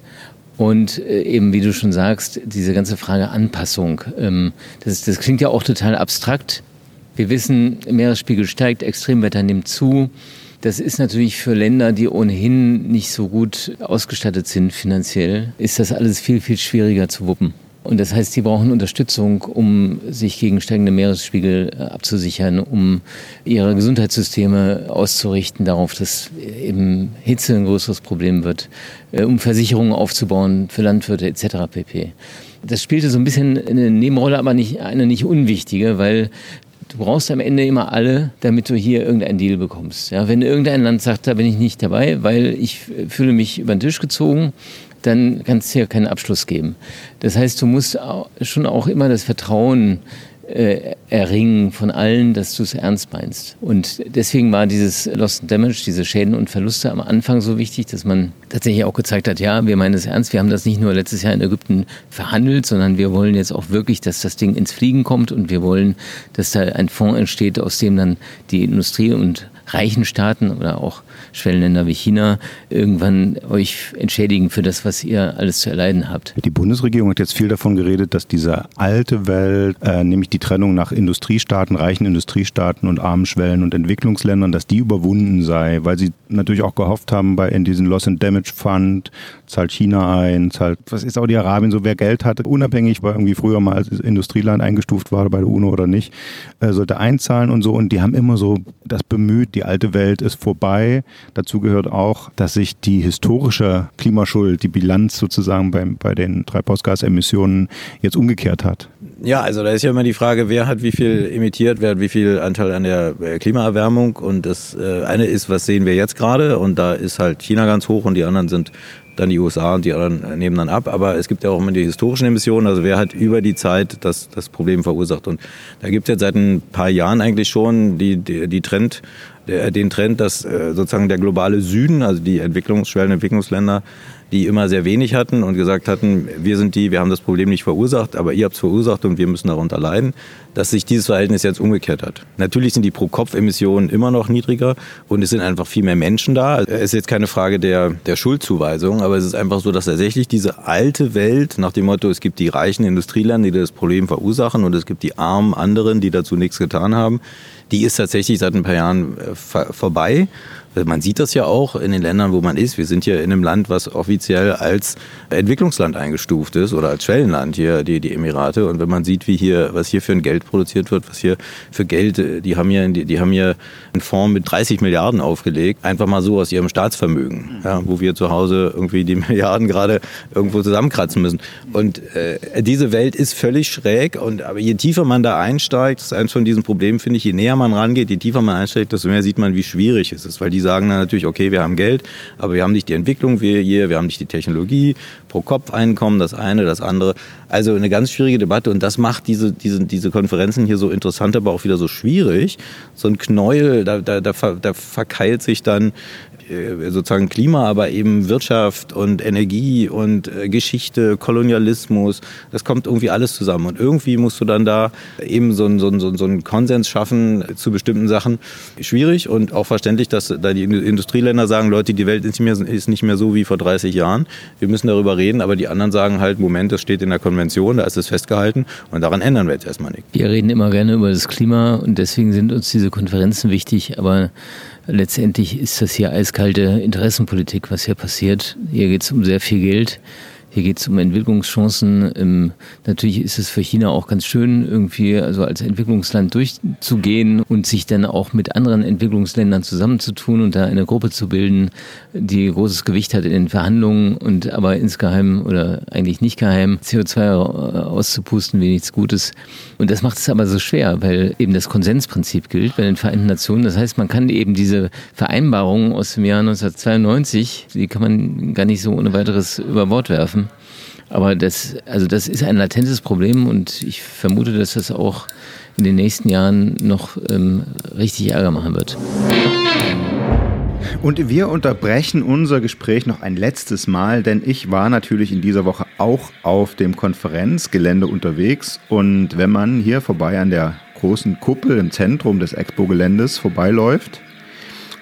Speaker 6: Und äh, eben, wie du schon sagst, diese ganze Frage Anpassung. Ähm, das, das klingt ja auch total abstrakt. Wir wissen, Meeresspiegel steigt, Extremwetter nimmt zu. Das ist natürlich für Länder, die ohnehin nicht so gut ausgestattet sind finanziell, ist das alles viel, viel schwieriger zu wuppen. Und das heißt, sie brauchen Unterstützung, um sich gegen steigende Meeresspiegel äh, abzusichern, um ihre Gesundheitssysteme auszurichten darauf, dass eben Hitze ein größeres Problem wird, äh, um Versicherungen aufzubauen für Landwirte etc. pp. Das spielte so ein bisschen eine Nebenrolle, aber nicht, eine nicht unwichtige, weil Du brauchst am Ende immer alle, damit du hier irgendeinen Deal bekommst. Ja, wenn irgendein Land sagt, da bin ich nicht dabei, weil ich fühle mich über den Tisch gezogen, dann kann es hier keinen Abschluss geben. Das heißt, du musst schon auch immer das Vertrauen äh, erringen von allen, dass du es ernst meinst. Und deswegen war dieses Lost and Damage, diese Schäden und Verluste am Anfang so wichtig, dass man tatsächlich auch gezeigt hat, ja, wir meinen es ernst, wir haben das nicht nur letztes Jahr in Ägypten verhandelt, sondern wir wollen jetzt auch wirklich, dass das Ding ins Fliegen kommt und wir wollen, dass da ein Fonds entsteht, aus dem dann die Industrie und reichen Staaten oder auch Schwellenländer wie China irgendwann euch entschädigen für das, was ihr alles zu erleiden habt.
Speaker 2: Die Bundesregierung hat jetzt viel davon geredet, dass diese alte Welt, äh, nämlich die Trennung nach Industriestaaten, reichen Industriestaaten und armen Schwellen- und Entwicklungsländern, dass die überwunden sei, weil sie natürlich auch gehofft haben, bei in diesen Loss and Damage Fund zahlt China ein, zahlt, was ist Saudi-Arabien so, wer Geld hatte, unabhängig, weil irgendwie früher mal als Industrieland eingestuft war bei der UNO oder nicht, äh, sollte einzahlen und so. Und die haben immer so das bemüht, die alte Welt ist vorbei. Dazu gehört auch, dass sich die historische Klimaschuld, die Bilanz sozusagen beim, bei den Treibhausgasemissionen jetzt umgekehrt hat.
Speaker 5: Ja, also da ist ja immer die Frage, wer hat wie viel emittiert, wer hat wie viel Anteil an der äh, Klimaerwärmung. Und das äh, eine ist, was sehen wir jetzt gerade? Und da ist halt China ganz hoch und die anderen sind dann die USA und die anderen nehmen dann ab. Aber es gibt ja auch immer die historischen Emissionen. Also wer hat über die Zeit das, das Problem verursacht? Und da gibt es jetzt seit ein paar Jahren eigentlich schon die, die, die Trend, den Trend, dass äh, sozusagen der globale Süden, also die Entwicklungsschwellen, Entwicklungsländer, die immer sehr wenig hatten und gesagt hatten, wir sind die, wir haben das Problem nicht verursacht, aber ihr habt es verursacht und wir müssen darunter leiden, dass sich dieses Verhältnis jetzt umgekehrt hat. Natürlich sind die Pro-Kopf-Emissionen immer noch niedriger und es sind einfach viel mehr Menschen da. Es ist jetzt keine Frage der, der Schuldzuweisung, aber es ist einfach so, dass tatsächlich diese alte Welt nach dem Motto, es gibt die reichen Industrieländer, die das Problem verursachen und es gibt die armen anderen, die dazu nichts getan haben, die ist tatsächlich seit ein paar Jahren äh, vorbei. Man sieht das ja auch in den Ländern, wo man ist. Wir sind hier in einem Land, was offiziell als Entwicklungsland eingestuft ist oder als Schwellenland hier, die, die Emirate. Und wenn man sieht, wie hier, was hier für ein Geld produziert wird, was hier für Geld, die haben hier, die, die haben hier einen Fonds mit 30 Milliarden aufgelegt, einfach mal so aus ihrem Staatsvermögen, ja, wo wir zu Hause irgendwie die [laughs] Milliarden gerade irgendwo zusammenkratzen müssen. Und äh, diese Welt ist völlig schräg. Und aber je tiefer man da einsteigt, das ist eins von diesen Problemen, finde ich, je näher man rangeht, je tiefer man einsteigt, desto mehr sieht man, wie schwierig es ist, weil die sagen dann natürlich, okay, wir haben Geld, aber wir haben nicht die Entwicklung wir hier, wir haben nicht die Technologie, Pro-Kopf-Einkommen, das eine, das andere. Also eine ganz schwierige Debatte und das macht diese, diese, diese Konferenzen hier so interessant, aber auch wieder so schwierig. So ein Knäuel, da, da, da, da verkeilt sich dann sozusagen Klima, aber eben Wirtschaft und Energie und äh, Geschichte, Kolonialismus, das kommt irgendwie alles zusammen. Und irgendwie musst du dann da eben so einen, so einen, so einen Konsens schaffen zu bestimmten Sachen. Schwierig und auch verständlich, dass da die Industrieländer sagen, Leute, die Welt ist nicht, mehr, ist nicht mehr so wie vor 30 Jahren. Wir müssen darüber reden, aber die anderen sagen halt, Moment, das steht in der Konvention, da ist es festgehalten und daran ändern wir jetzt erstmal nichts.
Speaker 6: Wir reden immer gerne über das Klima und deswegen sind uns diese Konferenzen wichtig, aber letztendlich ist das hier eiskalte Interessenpolitik, was hier passiert. Hier geht es um sehr viel Geld. Hier geht es um Entwicklungschancen. Ähm, natürlich ist es für China auch ganz schön, irgendwie also als Entwicklungsland durchzugehen und sich dann auch mit anderen Entwicklungsländern zusammenzutun und da eine Gruppe zu bilden, die großes Gewicht hat in den Verhandlungen und aber insgeheim oder eigentlich nicht geheim CO2 auszupusten wie nichts Gutes. Und das macht es aber so schwer, weil eben das Konsensprinzip gilt bei den Vereinten Nationen. Das heißt, man kann eben diese Vereinbarungen aus dem Jahr 1992, die kann man gar nicht so ohne weiteres über Bord werfen. Aber das, also das ist ein latentes Problem und ich vermute, dass das auch in den nächsten Jahren noch ähm, richtig Ärger machen wird.
Speaker 2: Und wir unterbrechen unser Gespräch noch ein letztes Mal, denn ich war natürlich in dieser Woche auch auf dem Konferenzgelände unterwegs. Und wenn man hier vorbei an der großen Kuppel im Zentrum des Expo-Geländes vorbeiläuft,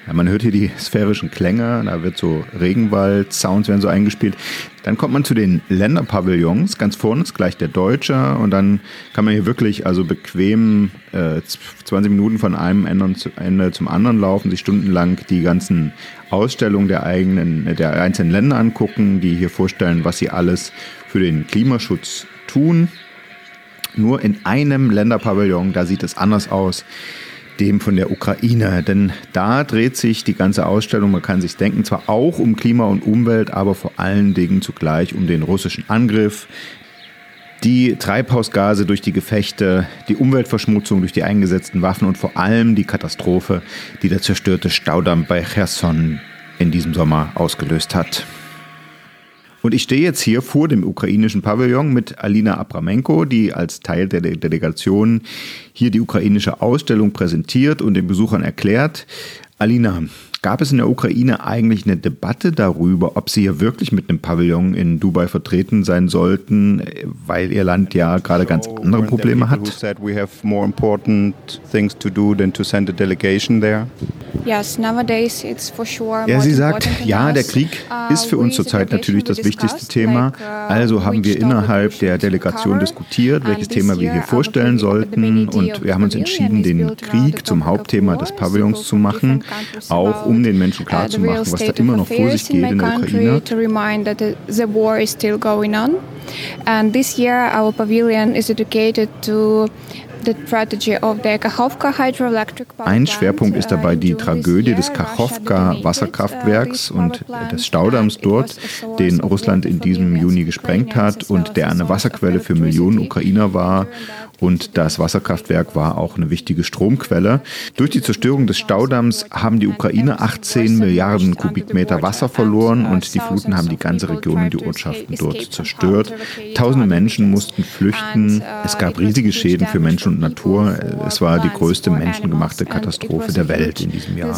Speaker 2: ja, man hört hier die sphärischen Klänge, da wird so Regenwald, Sounds werden so eingespielt. Dann kommt man zu den Länderpavillons, ganz vorne ist gleich der Deutsche und dann kann man hier wirklich also bequem äh, 20 Minuten von einem Ende zum anderen laufen, sich stundenlang die ganzen Ausstellungen der eigenen, der einzelnen Länder angucken, die hier vorstellen, was sie alles für den Klimaschutz tun. Nur in einem Länderpavillon, da sieht es anders aus dem von der Ukraine. Denn da dreht sich die ganze Ausstellung, man kann sich denken, zwar auch um Klima und Umwelt, aber vor allen Dingen zugleich um den russischen Angriff, die Treibhausgase durch die Gefechte, die Umweltverschmutzung durch die eingesetzten Waffen und vor allem die Katastrophe, die der zerstörte Staudamm bei Cherson in diesem Sommer ausgelöst hat. Und ich stehe jetzt hier vor dem ukrainischen Pavillon mit Alina Abramenko, die als Teil der Delegation hier die ukrainische Ausstellung präsentiert und den Besuchern erklärt. Alina, gab es in der Ukraine eigentlich eine Debatte darüber, ob sie hier wirklich mit einem Pavillon in Dubai vertreten sein sollten, weil ihr Land ja gerade ganz andere Probleme hat? Yes, nowadays it's for sure ja, sie sagt, ja, der Krieg uh, ist für uns zurzeit natürlich das wichtigste Thema. Uh, also haben wir innerhalb der Delegation diskutiert, welches Thema wir hier vorstellen sollten. Und wir haben uns entschieden, den Krieg zum Hauptthema des Pavillons zu machen, auch um den Menschen uh, klarzumachen, was da immer noch vor sich geht in der Ukraine. And this year our pavilion is dedicated to ein Schwerpunkt ist dabei die Tragödie des Kachowka-Wasserkraftwerks und des Staudamms dort, den Russland in diesem Juni gesprengt hat und der eine Wasserquelle für Millionen Ukrainer war und das Wasserkraftwerk war auch eine wichtige Stromquelle. Durch die Zerstörung des Staudamms haben die Ukrainer 18 Milliarden Kubikmeter Wasser verloren und die Fluten haben die ganze Region und die Ortschaften dort zerstört. Tausende Menschen mussten flüchten. Es gab riesige Schäden für Menschen und Natur. Es war die größte menschengemachte Katastrophe der Welt in diesem Jahr.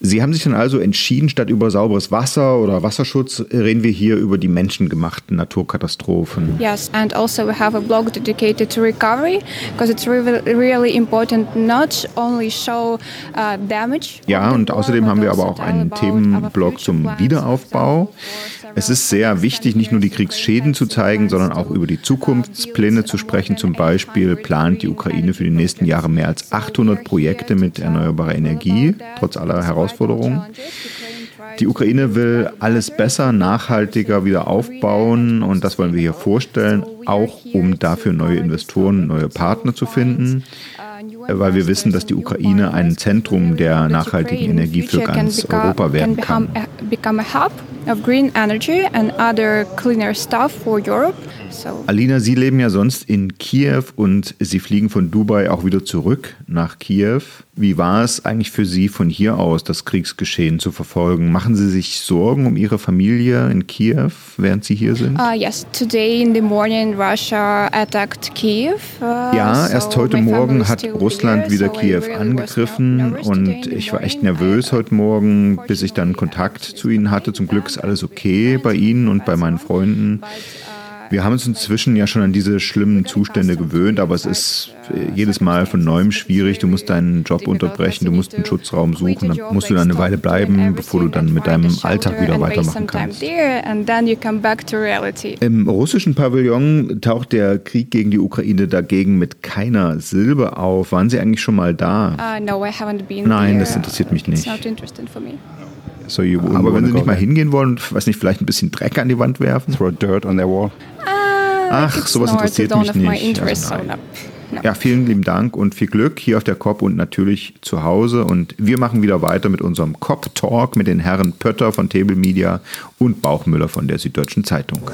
Speaker 2: Sie haben sich dann also entschieden, statt über sauberes Wasser oder Wasserschutz reden wir hier über die menschengemachten Naturkatastrophen. Ja. Yes, and also we have a blog dedicated to recovery because it's really, really important not only show uh, damage. Ja, und außerdem haben wir aber auch einen Themenblog zum Wiederaufbau. Es ist sehr wichtig, nicht nur die Kriegsschäden zu zeigen, sondern auch über die Zukunftspläne zu sprechen. Zum Beispiel plant die Ukraine für die nächsten Jahre mehr als 800 Projekte mit erneuerbarer Energie, trotz aller Herausforderungen. Die Ukraine will alles besser, nachhaltiger wieder aufbauen und das wollen wir hier vorstellen, auch um dafür neue Investoren, neue Partner zu finden, weil wir wissen, dass die Ukraine ein Zentrum der nachhaltigen Energie für ganz Europa werden kann. Alina, Sie leben ja sonst in Kiew und Sie fliegen von Dubai auch wieder zurück nach Kiew. Wie war es eigentlich für Sie von hier aus, das Kriegsgeschehen zu verfolgen? Machen Sie sich Sorgen um Ihre Familie in Kiew, während Sie hier sind? Uh, yes, today in the morning Russia attacked Kiev. Uh, ja, erst heute Morgen hat Russland wieder Kiew angegriffen und ich war echt nervös heute Morgen, bis ich dann Kontakt zu Ihnen hatte. Zum Glück ist alles okay bei Ihnen und bei meinen Freunden. Wir haben uns inzwischen ja schon an diese schlimmen Zustände gewöhnt, aber es ist äh, jedes Mal von neuem schwierig. Du musst deinen Job unterbrechen, du musst einen Schutzraum suchen, dann musst du da eine Weile bleiben, bevor du dann mit deinem Alltag wieder weitermachen kannst. Im russischen Pavillon taucht der Krieg gegen die Ukraine dagegen mit keiner Silbe auf. Waren Sie eigentlich schon mal da? Uh, Nein, das interessiert mich nicht. So Aber wenn Sie nicht mal hingehen wollen, weiß nicht, vielleicht ein bisschen Dreck an die Wand werfen? Throw dirt on their wall. Ach, sowas interessiert mich nicht. Also ja, vielen lieben Dank und viel Glück hier auf der COP und natürlich zu Hause. Und wir machen wieder weiter mit unserem COP-Talk mit den Herren Pötter von Table Media und Bauchmüller von der Süddeutschen Zeitung.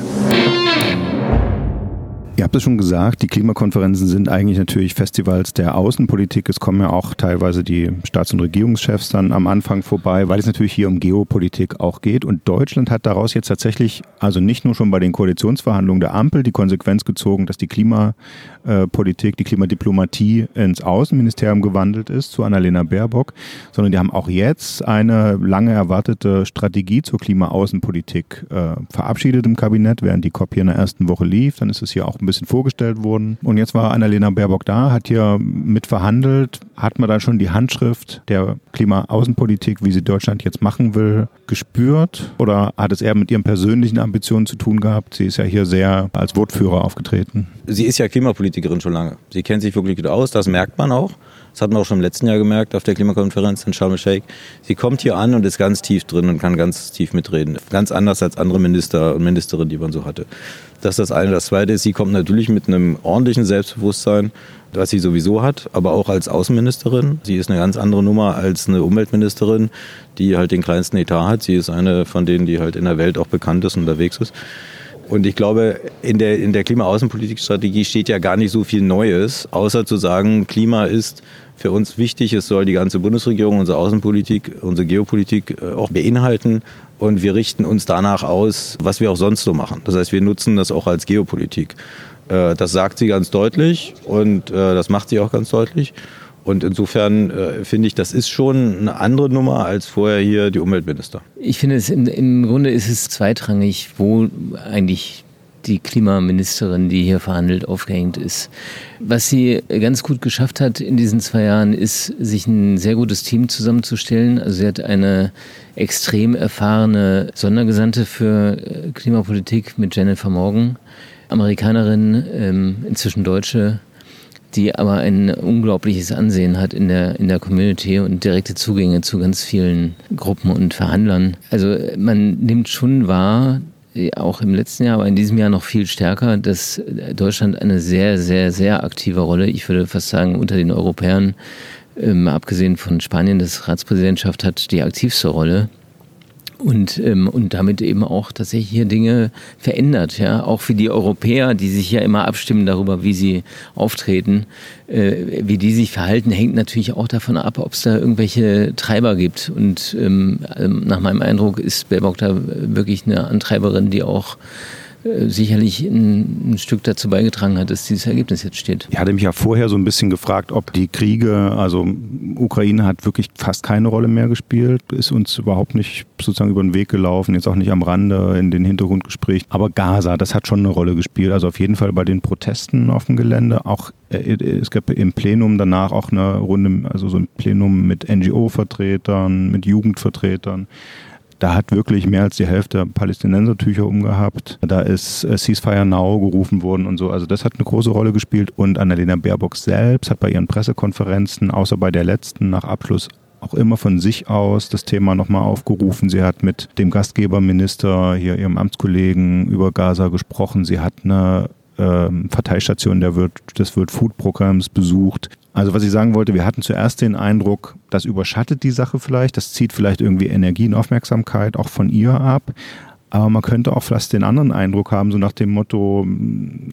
Speaker 2: Ihr habt es schon gesagt, die Klimakonferenzen sind eigentlich natürlich Festivals der Außenpolitik. Es kommen ja auch teilweise die Staats- und Regierungschefs dann am Anfang vorbei, weil es natürlich hier um Geopolitik auch geht. Und Deutschland hat daraus jetzt tatsächlich, also nicht nur schon bei den Koalitionsverhandlungen der Ampel, die Konsequenz gezogen, dass die Klimapolitik, die Klimadiplomatie ins Außenministerium gewandelt ist zu Annalena Baerbock, sondern die haben auch jetzt eine lange erwartete Strategie zur Klimaaußenpolitik äh, verabschiedet im Kabinett, während die COP hier in der ersten Woche lief. Dann ist es hier auch ein bisschen vorgestellt wurden. Und jetzt war Annalena Baerbock da, hat hier mit verhandelt. Hat man dann schon die Handschrift der Klimaaußenpolitik, wie sie Deutschland jetzt machen will, gespürt? Oder hat es eher mit ihren persönlichen Ambitionen zu tun gehabt? Sie ist ja hier sehr als Wortführer aufgetreten.
Speaker 5: Sie ist ja Klimapolitikerin schon lange. Sie kennt sich wirklich gut aus, das merkt man auch. Das hat man auch schon im letzten Jahr gemerkt auf der Klimakonferenz in Sharm el-Sheikh. Sie kommt hier an und ist ganz tief drin und kann ganz tief mitreden. Ganz anders als andere Minister und Ministerinnen, die man so hatte. Das ist das eine. Das zweite ist, sie kommt natürlich mit einem ordentlichen Selbstbewusstsein, was sie sowieso hat, aber auch als Außenministerin. Sie ist eine ganz andere Nummer als eine Umweltministerin, die halt den kleinsten Etat hat. Sie ist eine von denen, die halt in der Welt auch bekannt ist und unterwegs ist. Und ich glaube, in der, in der Klima-Außenpolitikstrategie steht ja gar nicht so viel Neues, außer zu sagen, Klima ist für uns wichtig. Es soll die ganze Bundesregierung, unsere Außenpolitik, unsere Geopolitik äh, auch beinhalten. Und wir richten uns danach aus, was wir auch sonst so machen. Das heißt, wir nutzen das auch als Geopolitik. Äh, das sagt sie ganz deutlich und äh, das macht sie auch ganz deutlich. Und insofern äh, finde ich, das ist schon eine andere Nummer als vorher hier die Umweltminister.
Speaker 6: Ich finde, es im, im Grunde ist es zweitrangig, wo eigentlich die Klimaministerin, die hier verhandelt, aufgehängt ist. Was sie ganz gut geschafft hat in diesen zwei Jahren, ist, sich ein sehr gutes Team zusammenzustellen. Also sie hat eine extrem erfahrene Sondergesandte für äh, Klimapolitik mit Jennifer Morgan, Amerikanerin, ähm, inzwischen Deutsche, die aber ein unglaubliches Ansehen hat in der, in der Community und direkte Zugänge zu ganz vielen Gruppen und Verhandlern. Also man nimmt schon wahr, auch im letzten Jahr, aber in diesem Jahr noch viel stärker, dass Deutschland eine sehr, sehr, sehr aktive Rolle, ich würde fast sagen, unter den Europäern, ähm, abgesehen von Spanien, das Ratspräsidentschaft hat die aktivste Rolle und, ähm, und damit eben auch tatsächlich hier Dinge verändert. Ja? Auch für die Europäer, die sich ja immer abstimmen darüber, wie sie auftreten, äh, wie die sich verhalten, hängt natürlich auch davon ab, ob es da irgendwelche Treiber gibt. Und ähm, ähm nach meinem Eindruck ist Baerbock da wirklich eine Antreiberin, die auch sicherlich ein, ein, Stück dazu beigetragen hat, dass dieses Ergebnis jetzt steht.
Speaker 4: Ich hatte mich ja vorher so ein bisschen gefragt, ob die Kriege, also Ukraine hat wirklich fast keine Rolle mehr gespielt, ist uns überhaupt nicht sozusagen über den Weg gelaufen, jetzt auch nicht am Rande in den Hintergrundgesprächen. Aber Gaza, das hat schon eine Rolle gespielt. Also auf jeden Fall bei den Protesten auf dem Gelände, auch äh, es gab im Plenum danach auch eine Runde, also so ein Plenum mit NGO-Vertretern, mit Jugendvertretern. Da hat wirklich mehr als die Hälfte Palästinensertücher umgehabt. Da ist äh, Ceasefire Now gerufen worden und so. Also das hat eine große Rolle gespielt. Und Annalena Baerbock selbst hat bei ihren Pressekonferenzen, außer bei der letzten nach Abschluss, auch immer von sich aus das Thema nochmal aufgerufen. Sie hat mit dem Gastgeberminister, hier ihrem Amtskollegen über Gaza gesprochen. Sie hat eine ähm, Verteilstation der World, des World Food Programms besucht. Also was ich sagen wollte, wir hatten zuerst den Eindruck, das überschattet die Sache vielleicht, das zieht vielleicht irgendwie Energie und Aufmerksamkeit auch von ihr ab. Aber man könnte auch vielleicht den anderen Eindruck haben, so nach dem Motto,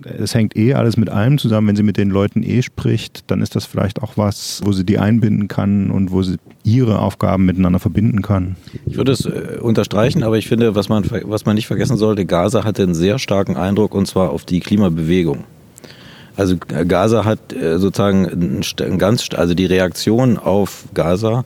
Speaker 4: es hängt eh alles mit allem zusammen. Wenn sie mit den Leuten eh spricht, dann ist das vielleicht auch was, wo sie die einbinden kann und wo sie ihre Aufgaben miteinander verbinden kann.
Speaker 5: Ich würde es äh, unterstreichen, aber ich finde, was man, was man nicht vergessen sollte, Gaza hatte einen sehr starken Eindruck und zwar auf die Klimabewegung. Also Gaza hat äh, sozusagen ein ganz, also die Reaktion auf Gaza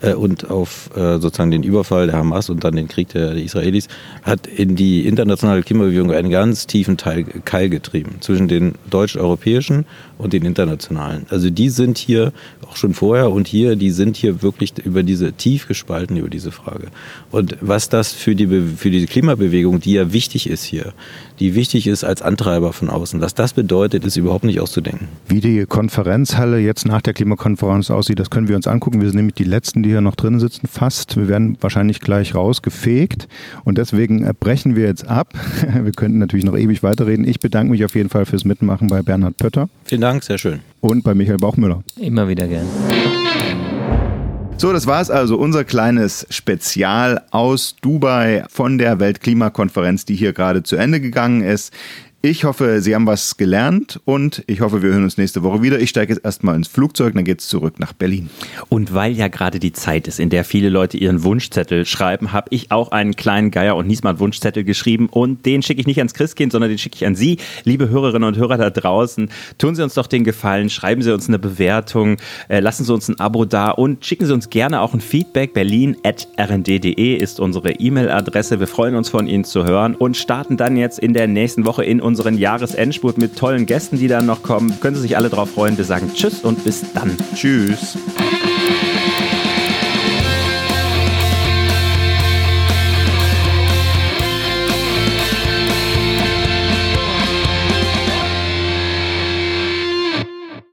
Speaker 5: äh, und auf äh, sozusagen den Überfall der Hamas und dann den Krieg der, Israelis hat in die internationale Klimabewegung einen ganz tiefen Teil Keil getrieben zwischen den deutsch-europäischen und den internationalen. Also die sind hier auch schon vorher und hier, die sind hier wirklich über diese tief gespalten über diese Frage. Und was das für die für die Klimabewegung, die ja wichtig ist hier, die wichtig ist als Antreiber von außen. Was das bedeutet, ist überhaupt nicht auszudenken.
Speaker 4: Wie die Konferenzhalle jetzt nach der Klimakonferenz aussieht, das können wir uns angucken. Wir sind nämlich die Letzten, die hier noch drin sitzen, fast. Wir werden wahrscheinlich gleich rausgefegt und deswegen brechen wir jetzt ab. [laughs] Wir könnten natürlich noch ewig weiterreden. Ich bedanke mich auf jeden Fall fürs Mitmachen bei Bernhard Pötter.
Speaker 5: Vielen Dank, sehr schön.
Speaker 4: Und bei Michael Bauchmüller.
Speaker 6: Immer wieder gern.
Speaker 4: So, das war es also, unser kleines Spezial aus Dubai von der Weltklimakonferenz, die hier gerade zu Ende gegangen ist. Ich hoffe, Sie haben was gelernt und ich hoffe, wir hören uns nächste Woche wieder. Ich steige jetzt erstmal ins Flugzeug, dann geht es zurück nach Berlin.
Speaker 3: Und weil ja gerade die Zeit ist, in der viele Leute ihren Wunschzettel schreiben, habe ich auch einen kleinen Geier- und Niesmann-Wunschzettel geschrieben und den schicke ich nicht ans Christkind, sondern den schicke ich an Sie, liebe Hörerinnen und Hörer da draußen. Tun Sie uns doch den Gefallen, schreiben Sie uns eine Bewertung, äh, lassen Sie uns ein Abo da und schicken Sie uns gerne auch ein Feedback. Berlin.rnd.de ist unsere E-Mail-Adresse. Wir freuen uns von Ihnen zu hören und starten dann jetzt in der nächsten Woche in unseren Jahresendspurt mit tollen Gästen, die dann noch kommen. Können Sie sich alle drauf freuen. Wir sagen Tschüss und bis dann.
Speaker 4: Tschüss.